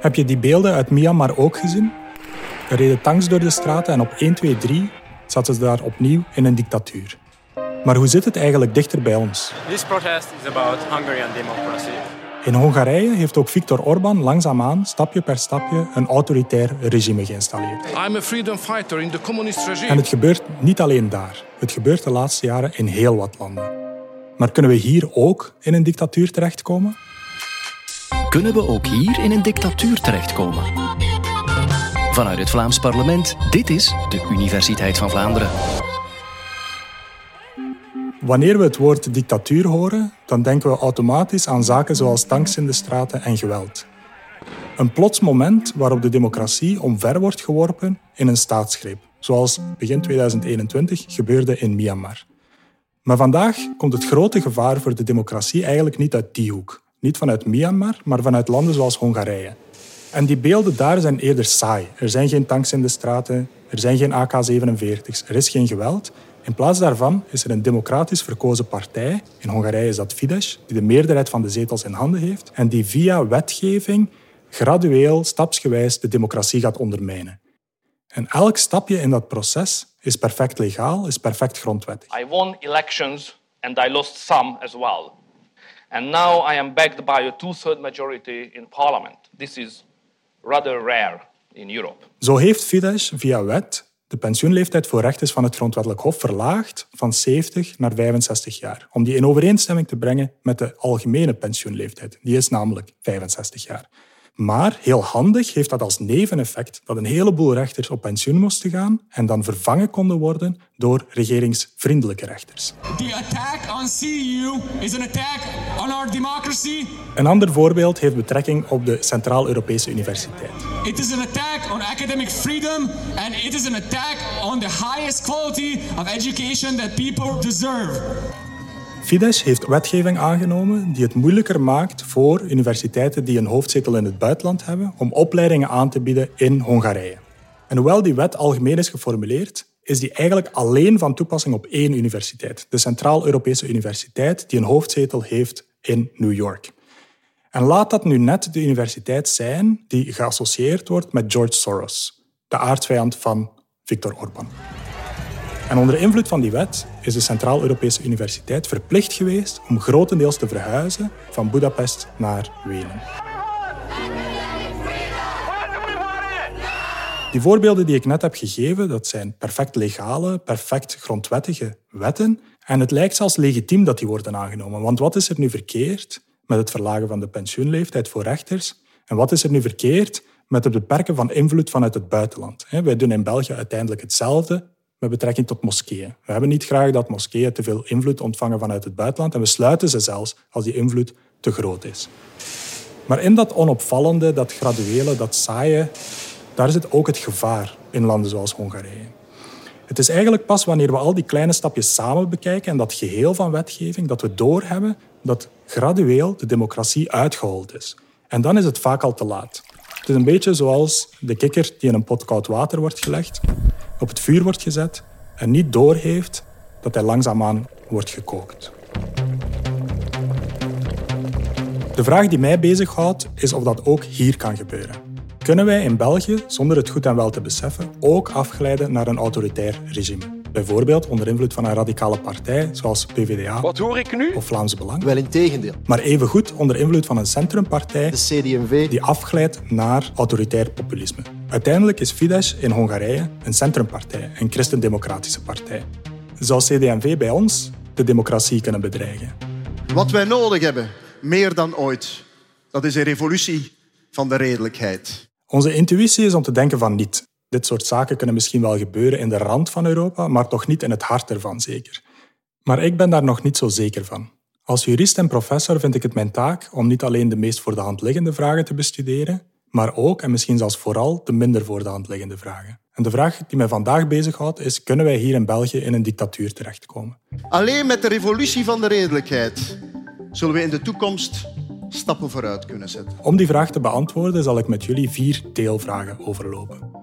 Heb je die beelden uit Myanmar ook gezien? Er reden tanks door de straten en op 1, 2, 3 zaten ze daar opnieuw in een dictatuur. Maar hoe zit het eigenlijk dichter bij ons? This protest is about Hungarian democracy. In Hongarije heeft ook Viktor Orbán langzaamaan, stapje per stapje, een autoritair regime geïnstalleerd. I'm a freedom fighter in the communist regime. En het gebeurt niet alleen daar. Het gebeurt de laatste jaren in heel wat landen. Maar kunnen we hier ook in een dictatuur terechtkomen? Kunnen we ook hier in een dictatuur terechtkomen? Vanuit het Vlaams parlement, dit is de Universiteit van Vlaanderen. Wanneer we het woord dictatuur horen, dan denken we automatisch aan zaken zoals tanks in de straten en geweld. Een plots moment waarop de democratie omver wordt geworpen in een staatsgreep, zoals begin 2021 gebeurde in Myanmar. Maar vandaag komt het grote gevaar voor de democratie eigenlijk niet uit die hoek. Niet vanuit Myanmar, maar vanuit landen zoals Hongarije. En die beelden daar zijn eerder saai. Er zijn geen tanks in de straten, er zijn geen AK-47's, er is geen geweld. In plaats daarvan is er een democratisch verkozen partij, in Hongarije is dat Fidesz, die de meerderheid van de zetels in handen heeft en die via wetgeving gradueel, stapsgewijs de democratie gaat ondermijnen. En elk stapje in dat proces is perfect legaal, is perfect grondwettig. I won elections and I lost some as well. And now I am backed by a two-third majority in parliament. This is rather rare in Europe. Zo heeft Fidesz via wet de pensioenleeftijd voor rechters van het Grondwettelijk Hof verlaagd van 70 naar 65 jaar, om die in overeenstemming te brengen met de algemene pensioenleeftijd. Die is namelijk 65 jaar. Maar heel handig heeft dat als neveneffect dat een heleboel rechters op pensioen moesten gaan en dan vervangen konden worden door regeringsvriendelijke rechters. The attack on CU is an attack on our democracy. Een ander voorbeeld heeft betrekking op de Centraal-Europese Universiteit. It is an attack on academic freedom and it is an attack on the highest quality of education that people deserve. Fidesz heeft wetgeving aangenomen die het moeilijker maakt voor universiteiten die een hoofdzetel in het buitenland hebben om opleidingen aan te bieden in Hongarije. En hoewel die wet algemeen is geformuleerd, is die eigenlijk alleen van toepassing op één universiteit, de Centraal-Europese Universiteit, die een hoofdzetel heeft in New York. En laat dat nu net de universiteit zijn die geassocieerd wordt met George Soros, de aardsvijand van Viktor Orbán. En onder invloed van die wet is de Centraal-Europese Universiteit verplicht geweest om grotendeels te verhuizen van Budapest naar Wenen. Die voorbeelden die ik net heb gegeven, dat zijn perfect legale, perfect grondwettige wetten. En het lijkt zelfs legitiem dat die worden aangenomen. Want wat is er nu verkeerd met het verlagen van de pensioenleeftijd voor rechters? En wat is er nu verkeerd met het beperken van invloed vanuit het buitenland? Wij doen in België uiteindelijk hetzelfde met betrekking tot moskeeën. We hebben niet graag dat moskeeën te veel invloed ontvangen vanuit het buitenland en we sluiten ze zelfs als die invloed te groot is. Maar in dat onopvallende, dat graduele, dat saaie, daar zit ook het gevaar in landen zoals Hongarije. Het is eigenlijk pas wanneer we al die kleine stapjes samen bekijken en dat geheel van wetgeving, dat we doorhebben dat gradueel de democratie uitgehold is. En dan is het vaak al te laat. Het is een beetje zoals de kikker die in een pot koud water wordt gelegd, op het vuur wordt gezet en niet doorheeft dat hij langzaamaan wordt gekookt. De vraag die mij bezighoudt is of dat ook hier kan gebeuren. Kunnen wij in België, zonder het goed en wel te beseffen, ook afglijden naar een autoritair regime? Bijvoorbeeld onder invloed van een radicale partij zoals PvdA Wat hoor ik nu? of Vlaams Belang. Wel in tegendeel. Maar evengoed onder invloed van een centrumpartij De CD&V die afglijdt naar autoritair populisme. Uiteindelijk is Fidesz in Hongarije een centrumpartij, een christendemocratische partij. Zou CD&V bij ons de democratie kunnen bedreigen? Wat wij nodig hebben, meer dan ooit, dat is een revolutie van de redelijkheid. Onze intuïtie is om te denken van niet. Dit soort zaken kunnen misschien wel gebeuren in de rand van Europa, maar toch niet in het hart ervan zeker. Maar ik ben daar nog niet zo zeker van. Als jurist en professor vind ik het mijn taak om niet alleen de meest voor de hand liggende vragen te bestuderen, maar ook en misschien zelfs vooral de minder voor de hand liggende vragen. En de vraag die mij vandaag bezighoudt is: kunnen wij hier in België in een dictatuur terechtkomen? Alleen met de revolutie van de redelijkheid zullen we in de toekomst stappen vooruit kunnen zetten. Om die vraag te beantwoorden zal ik met jullie vier deelvragen overlopen.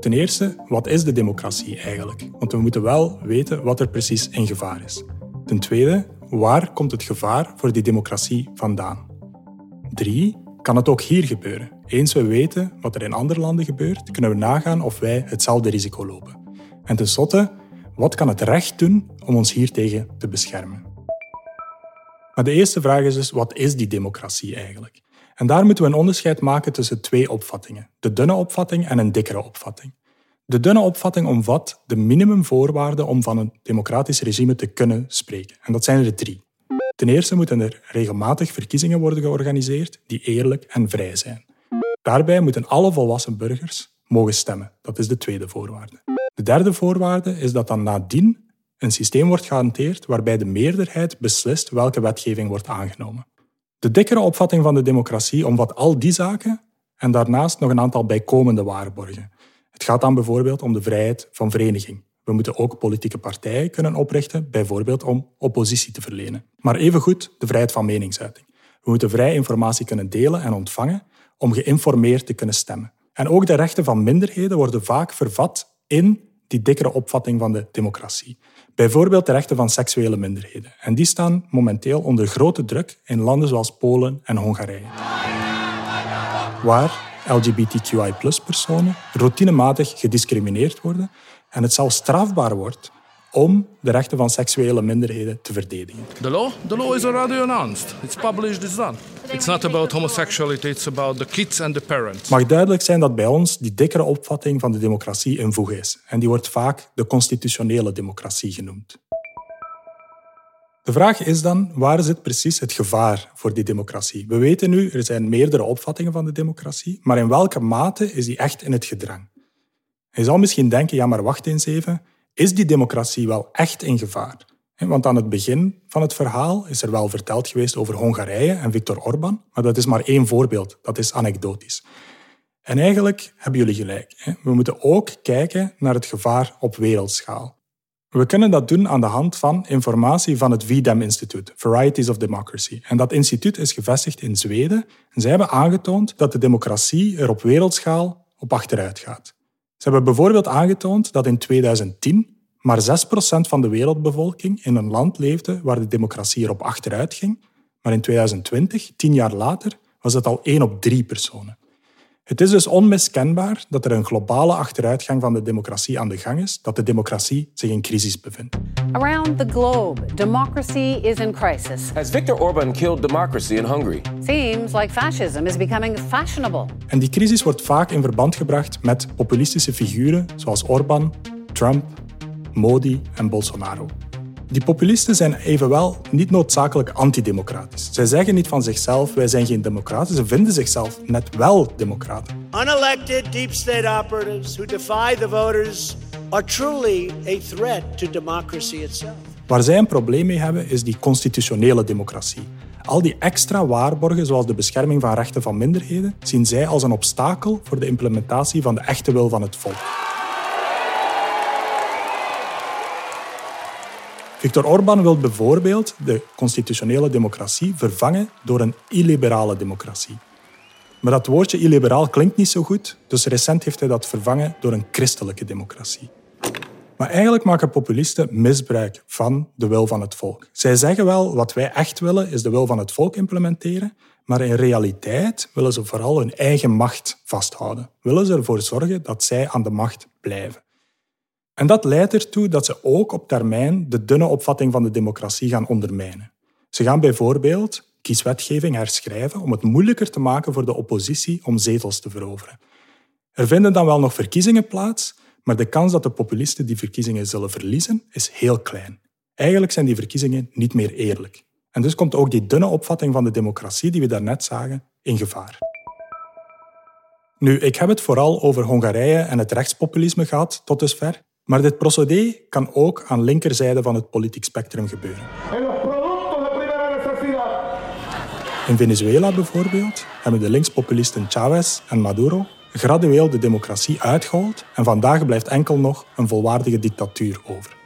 Ten eerste, wat is de democratie eigenlijk? Want we moeten wel weten wat er precies in gevaar is. Ten tweede, waar komt het gevaar voor die democratie vandaan? Drie, kan het ook hier gebeuren, Eens we weten wat er in andere landen gebeurt, kunnen we nagaan of wij hetzelfde risico lopen. En tenslotte, wat kan het recht doen om ons hiertegen te beschermen? Maar de eerste vraag is dus, wat is die democratie eigenlijk? En daar moeten we een onderscheid maken tussen twee opvattingen. De dunne opvatting en een dikkere opvatting. De dunne opvatting omvat de minimumvoorwaarden om van een democratisch regime te kunnen spreken. En dat zijn er drie. Ten eerste moeten er regelmatig verkiezingen worden georganiseerd die eerlijk en vrij zijn. Daarbij moeten alle volwassen burgers mogen stemmen. Dat is de tweede voorwaarde. De derde voorwaarde is dat dan nadien een systeem wordt gehanteerd waarbij de meerderheid beslist welke wetgeving wordt aangenomen. De dikkere opvatting van de democratie omvat al die zaken en daarnaast nog een aantal bijkomende waarborgen. Het gaat dan bijvoorbeeld om de vrijheid van vereniging. We moeten ook politieke partijen kunnen oprichten, bijvoorbeeld om oppositie te verlenen. Maar evengoed de vrijheid van meningsuiting. We moeten vrij informatie kunnen delen en ontvangen om geïnformeerd te kunnen stemmen. En ook de rechten van minderheden worden vaak vervat in die dikkere opvatting van de democratie. Bijvoorbeeld de rechten van seksuele minderheden. En die staan momenteel onder grote druk in landen zoals Polen en Hongarije. Waar LGBTQI-personen routinematig gediscrimineerd worden en het zelfs strafbaar wordt om de rechten van seksuele minderheden te verdedigen. The law? The law is already announced. It's published, it's done. It's not about homosexuality, it's about the kids and the parents. Het mag duidelijk zijn dat bij ons die dikkere opvatting van de democratie in voeg is. En die wordt vaak de constitutionele democratie genoemd. De vraag is dan, waar zit precies het gevaar voor die democratie? We weten nu, er zijn meerdere opvattingen van de democratie, maar in welke mate is die echt in het gedrang? Je zal misschien denken, ja maar wacht eens even, is die democratie wel echt in gevaar? Want aan het begin van het verhaal is er wel verteld geweest over Hongarije en Viktor Orban, maar dat is maar één voorbeeld, dat is anekdotisch. En eigenlijk hebben jullie gelijk. We moeten ook kijken naar het gevaar op wereldschaal. We kunnen dat doen aan de hand van informatie van het VDEM-instituut, Varieties of Democracy. En dat instituut is gevestigd in Zweden en zij hebben aangetoond dat de democratie er op wereldschaal op achteruit gaat. Ze hebben bijvoorbeeld aangetoond dat in 2010 maar 6% van de wereldbevolking in een land leefde waar de democratie erop achteruit ging, maar in 2020, tien jaar later, was het al 1 op 3 personen. Het is dus onmiskenbaar dat er een globale achteruitgang van de democratie aan de gang is, dat de democratie zich in crisis bevindt. Around the globe, democracy is in crisis. Has Viktor Orban killed democracy in Hungary? Seems like fascism is becoming fashionable. En die crisis wordt vaak in verband gebracht met populistische figuren zoals Orban, Trump, Modi en Bolsonaro. Die populisten zijn evenwel niet noodzakelijk antidemocratisch. Zij zeggen niet van zichzelf, wij zijn geen democraten. Ze vinden zichzelf net wel democraten. Unelected deep state operatives who defy the voters are truly a threat to democracy itself. Waar zij een probleem mee hebben, is die constitutionele democratie. Al die extra waarborgen, zoals de bescherming van rechten van minderheden, zien zij als een obstakel voor de implementatie van de echte wil van het volk. Viktor Orban wil bijvoorbeeld de constitutionele democratie vervangen door een illiberale democratie. Maar dat woordje illiberaal klinkt niet zo goed, dus recent heeft hij dat vervangen door een christelijke democratie. Maar eigenlijk maken populisten misbruik van de wil van het volk. Zij zeggen wel, wat wij echt willen is de wil van het volk implementeren, maar in realiteit willen ze vooral hun eigen macht vasthouden. Willen ze ervoor zorgen dat zij aan de macht blijven. En dat leidt ertoe dat ze ook op termijn de dunne opvatting van de democratie gaan ondermijnen. Ze gaan bijvoorbeeld kieswetgeving herschrijven om het moeilijker te maken voor de oppositie om zetels te veroveren. Er vinden dan wel nog verkiezingen plaats, maar de kans dat de populisten die verkiezingen zullen verliezen is heel klein. Eigenlijk zijn die verkiezingen niet meer eerlijk. En dus komt ook die dunne opvatting van de democratie die we daarnet zagen in gevaar. Nu, ik heb het vooral over Hongarije en het rechtspopulisme gehad tot dusver. Maar dit procedé kan ook aan linkerzijde van het politiek spectrum gebeuren. In Venezuela bijvoorbeeld hebben de linkspopulisten Chavez en Maduro gradueel de democratie uitgehold en vandaag blijft enkel nog een volwaardige dictatuur over.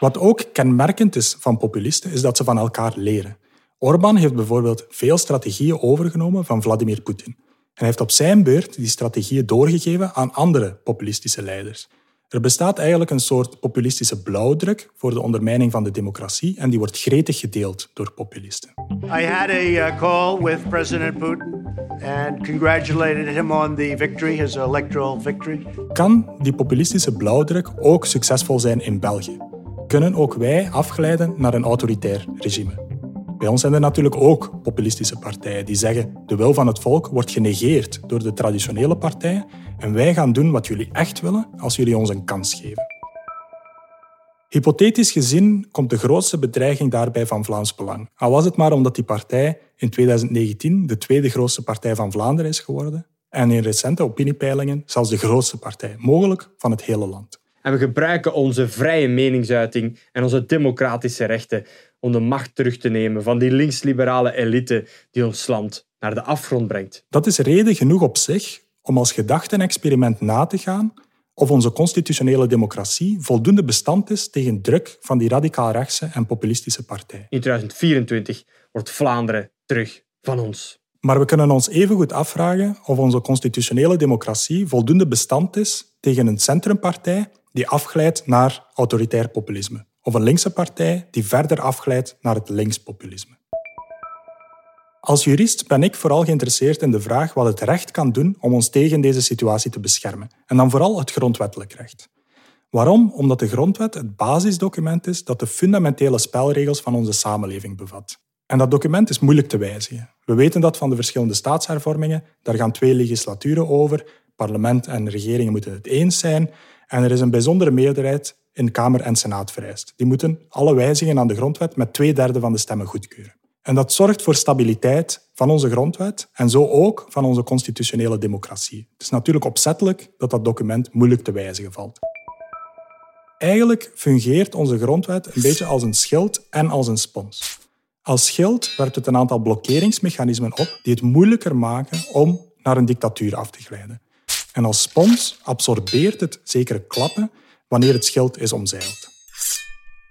Wat ook kenmerkend is van populisten is dat ze van elkaar leren. Orbán heeft bijvoorbeeld veel strategieën overgenomen van Vladimir Poetin. En hij heeft op zijn beurt die strategieën doorgegeven aan andere populistische leiders. Er bestaat eigenlijk een soort populistische blauwdruk voor de ondermijning van de democratie en die wordt gretig gedeeld door populisten. I had a uh, call with President Putin and congratulated him on the victory, his electoral victory. Kan die populistische blauwdruk ook succesvol zijn in België? Kunnen ook wij afglijden naar een autoritair regime? Bij ons zijn er natuurlijk ook populistische partijen die zeggen de wil van het volk wordt genegeerd door de traditionele partijen en wij gaan doen wat jullie echt willen als jullie ons een kans geven. Hypothetisch gezien komt de grootste bedreiging daarbij van Vlaams Belang. Al was het maar omdat die partij in 2019 de tweede grootste partij van Vlaanderen is geworden en in recente opiniepeilingen zelfs de grootste partij, mogelijk van het hele land. En we gebruiken onze vrije meningsuiting en onze democratische rechten om de macht terug te nemen van die linksliberale elite die ons land naar de afgrond brengt. Dat is reden genoeg op zich om als gedachte-experiment na te gaan of onze constitutionele democratie voldoende bestand is tegen druk van die radicaal-rechtse en populistische partij. In 2024 wordt Vlaanderen terug van ons. Maar we kunnen ons evengoed afvragen of onze constitutionele democratie voldoende bestand is tegen een centrumpartij die afglijdt naar autoritair populisme, of een linkse partij die verder afglijdt naar het linkspopulisme. Als jurist ben ik vooral geïnteresseerd in de vraag wat het recht kan doen om ons tegen deze situatie te beschermen, en dan vooral het grondwettelijk recht. Waarom? Omdat de grondwet het basisdocument is dat de fundamentele spelregels van onze samenleving bevat. En dat document is moeilijk te wijzigen. We weten dat van de verschillende staatshervormingen. Daar gaan twee legislaturen over. Parlement en regeringen moeten het eens zijn. En er is een bijzondere meerderheid in Kamer en Senaat vereist. Die moeten alle wijzigingen aan de grondwet met twee derde van de stemmen goedkeuren. En dat zorgt voor stabiliteit van onze grondwet en zo ook van onze constitutionele democratie. Het is natuurlijk opzettelijk dat dat document moeilijk te wijzigen valt. Eigenlijk fungeert onze grondwet een beetje als een schild en als een spons. Als schild werpt het een aantal blokkeringsmechanismen op die het moeilijker maken om naar een dictatuur af te glijden. En als spons absorbeert het zekere klappen wanneer het schild is omzeild.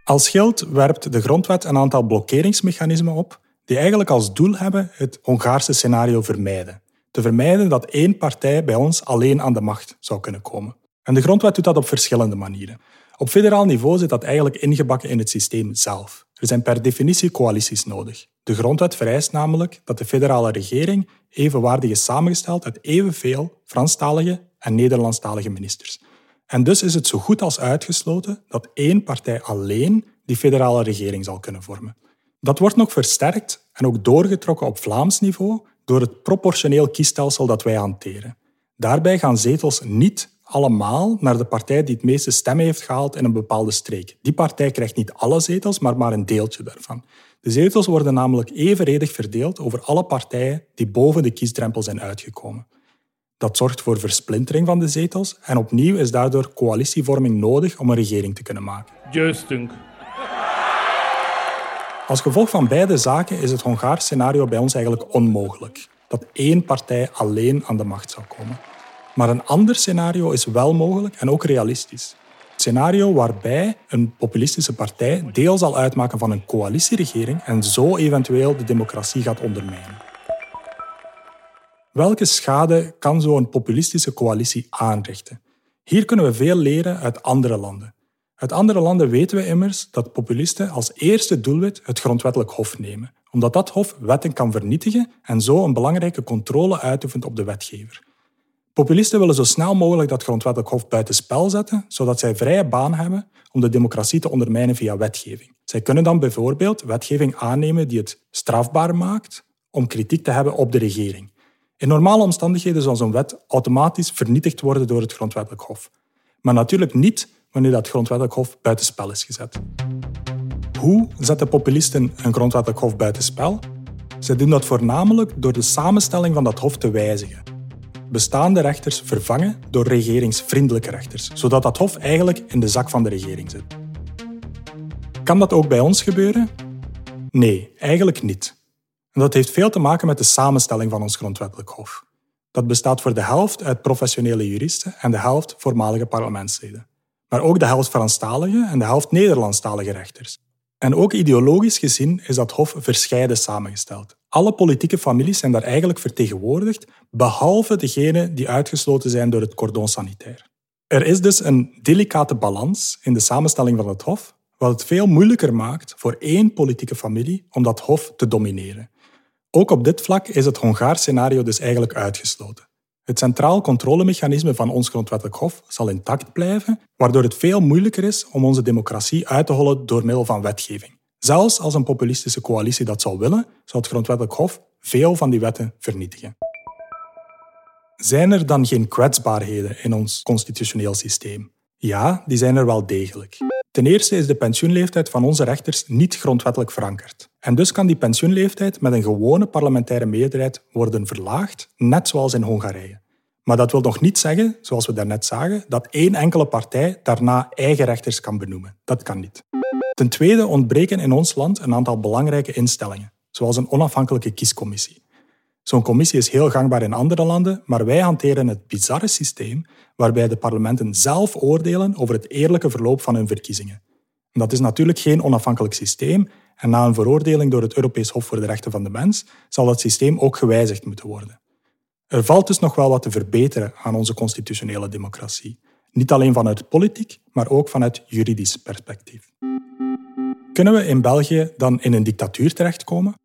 Als schild werpt de grondwet een aantal blokkeringsmechanismen op die eigenlijk als doel hebben het Hongaarse scenario vermijden. Te vermijden dat één partij bij ons alleen aan de macht zou kunnen komen. En de grondwet doet dat op verschillende manieren. Op federaal niveau zit dat eigenlijk ingebakken in het systeem zelf. Er zijn per definitie coalities nodig. De grondwet vereist namelijk dat de federale regering evenwaardig is samengesteld uit evenveel Franstalige en Nederlandstalige ministers. En dus is het zo goed als uitgesloten dat één partij alleen die federale regering zal kunnen vormen. Dat wordt nog versterkt en ook doorgetrokken op Vlaams niveau door het proportioneel kiesstelsel dat wij hanteren. Daarbij gaan zetels niet allemaal naar de partij die het meeste stemmen heeft gehaald in een bepaalde streek. Die partij krijgt niet alle zetels, maar maar een deeltje daarvan. De zetels worden namelijk evenredig verdeeld over alle partijen die boven de kiesdrempel zijn uitgekomen. Dat zorgt voor versplintering van de zetels en opnieuw is daardoor coalitievorming nodig om een regering te kunnen maken. Juistunk. Als gevolg van beide zaken is het Hongaars scenario bij ons eigenlijk onmogelijk. Dat één partij alleen aan de macht zou komen. Maar een ander scenario is wel mogelijk en ook realistisch. Het scenario waarbij een populistische partij deel zal uitmaken van een coalitieregering en zo eventueel de democratie gaat ondermijnen. Welke schade kan zo'n populistische coalitie aanrichten? Hier kunnen we veel leren uit andere landen. Uit andere landen weten we immers dat populisten als eerste doelwit het grondwettelijk hof nemen, omdat dat hof wetten kan vernietigen en zo een belangrijke controle uitoefent op de wetgever. Populisten willen zo snel mogelijk dat grondwettelijk hof buitenspel zetten, zodat zij vrije baan hebben om de democratie te ondermijnen via wetgeving. Zij kunnen dan bijvoorbeeld wetgeving aannemen die het strafbaar maakt om kritiek te hebben op de regering. In normale omstandigheden zal zo'n wet automatisch vernietigd worden door het grondwettelijk hof. Maar natuurlijk niet wanneer dat grondwettelijk hof buitenspel is gezet. Hoe zetten populisten een grondwettelijk hof buitenspel? Ze doen dat voornamelijk door de samenstelling van dat hof te wijzigen. Bestaande rechters vervangen door regeringsvriendelijke rechters, zodat dat hof eigenlijk in de zak van de regering zit. Kan dat ook bij ons gebeuren? Nee, eigenlijk niet. En dat heeft veel te maken met de samenstelling van ons grondwettelijk hof. Dat bestaat voor de helft uit professionele juristen en de helft voormalige parlementsleden maar ook de helft Franstalige en de helft Nederlandstalige rechters. En ook ideologisch gezien is dat hof verscheiden samengesteld. Alle politieke families zijn daar eigenlijk vertegenwoordigd, behalve degenen die uitgesloten zijn door het cordon sanitair. Er is dus een delicate balans in de samenstelling van het Hof, wat het veel moeilijker maakt voor één politieke familie om dat Hof te domineren. Ook op dit vlak is het Hongaars scenario dus eigenlijk uitgesloten. Het centraal controlemechanisme van ons grondwettelijk hof zal intact blijven, waardoor het veel moeilijker is om onze democratie uit te hollen door middel van wetgeving. Zelfs als een populistische coalitie dat zou willen, zou het grondwettelijk hof veel van die wetten vernietigen. Zijn er dan geen kwetsbaarheden in ons constitutioneel systeem? Ja, die zijn er wel degelijk. Ten eerste is de pensioenleeftijd van onze rechters niet grondwettelijk verankerd. En dus kan die pensioenleeftijd met een gewone parlementaire meerderheid worden verlaagd, net zoals in Hongarije. Maar dat wil nog niet zeggen, zoals we daarnet zagen, dat één enkele partij daarna eigen rechters kan benoemen. Dat kan niet. Ten tweede ontbreken in ons land een aantal belangrijke instellingen, zoals een onafhankelijke kiescommissie. Zo'n commissie is heel gangbaar in andere landen, maar wij hanteren het bizarre systeem waarbij de parlementen zelf oordelen over het eerlijke verloop van hun verkiezingen. dat is natuurlijk geen onafhankelijk systeem en na een veroordeling door het Europees Hof voor de Rechten van de Mens zal dat systeem ook gewijzigd moeten worden. Er valt dus nog wel wat te verbeteren aan onze constitutionele democratie. Niet alleen vanuit politiek, maar ook vanuit juridisch perspectief. Kunnen we in België dan in een dictatuur terechtkomen?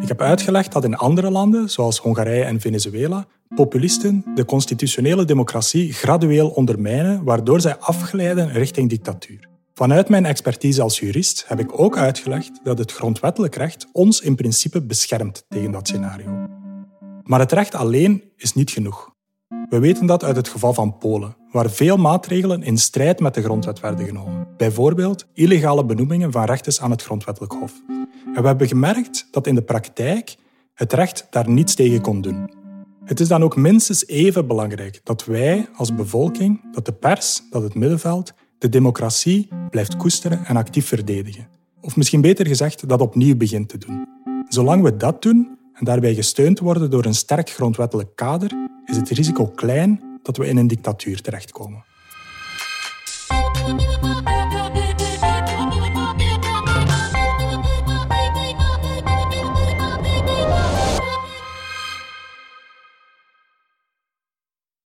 Ik heb uitgelegd dat in andere landen, zoals Hongarije en Venezuela, populisten de constitutionele democratie gradueel ondermijnen, waardoor zij afglijden richting dictatuur. Vanuit mijn expertise als jurist heb ik ook uitgelegd dat het grondwettelijk recht ons in principe beschermt tegen dat scenario. Maar het recht alleen is niet genoeg. We weten dat uit het geval van Polen, waar veel maatregelen in strijd met de grondwet werden genomen. Bijvoorbeeld illegale benoemingen van rechters aan het grondwettelijk hof. En we hebben gemerkt dat in de praktijk het recht daar niets tegen kon doen. Het is dan ook minstens even belangrijk dat wij als bevolking, dat de pers, dat het middenveld, de democratie blijft koesteren en actief verdedigen. Of misschien beter gezegd, dat opnieuw begint te doen. Zolang we dat doen en daarbij gesteund worden door een sterk grondwettelijk kader, is het risico klein dat we in een dictatuur terechtkomen.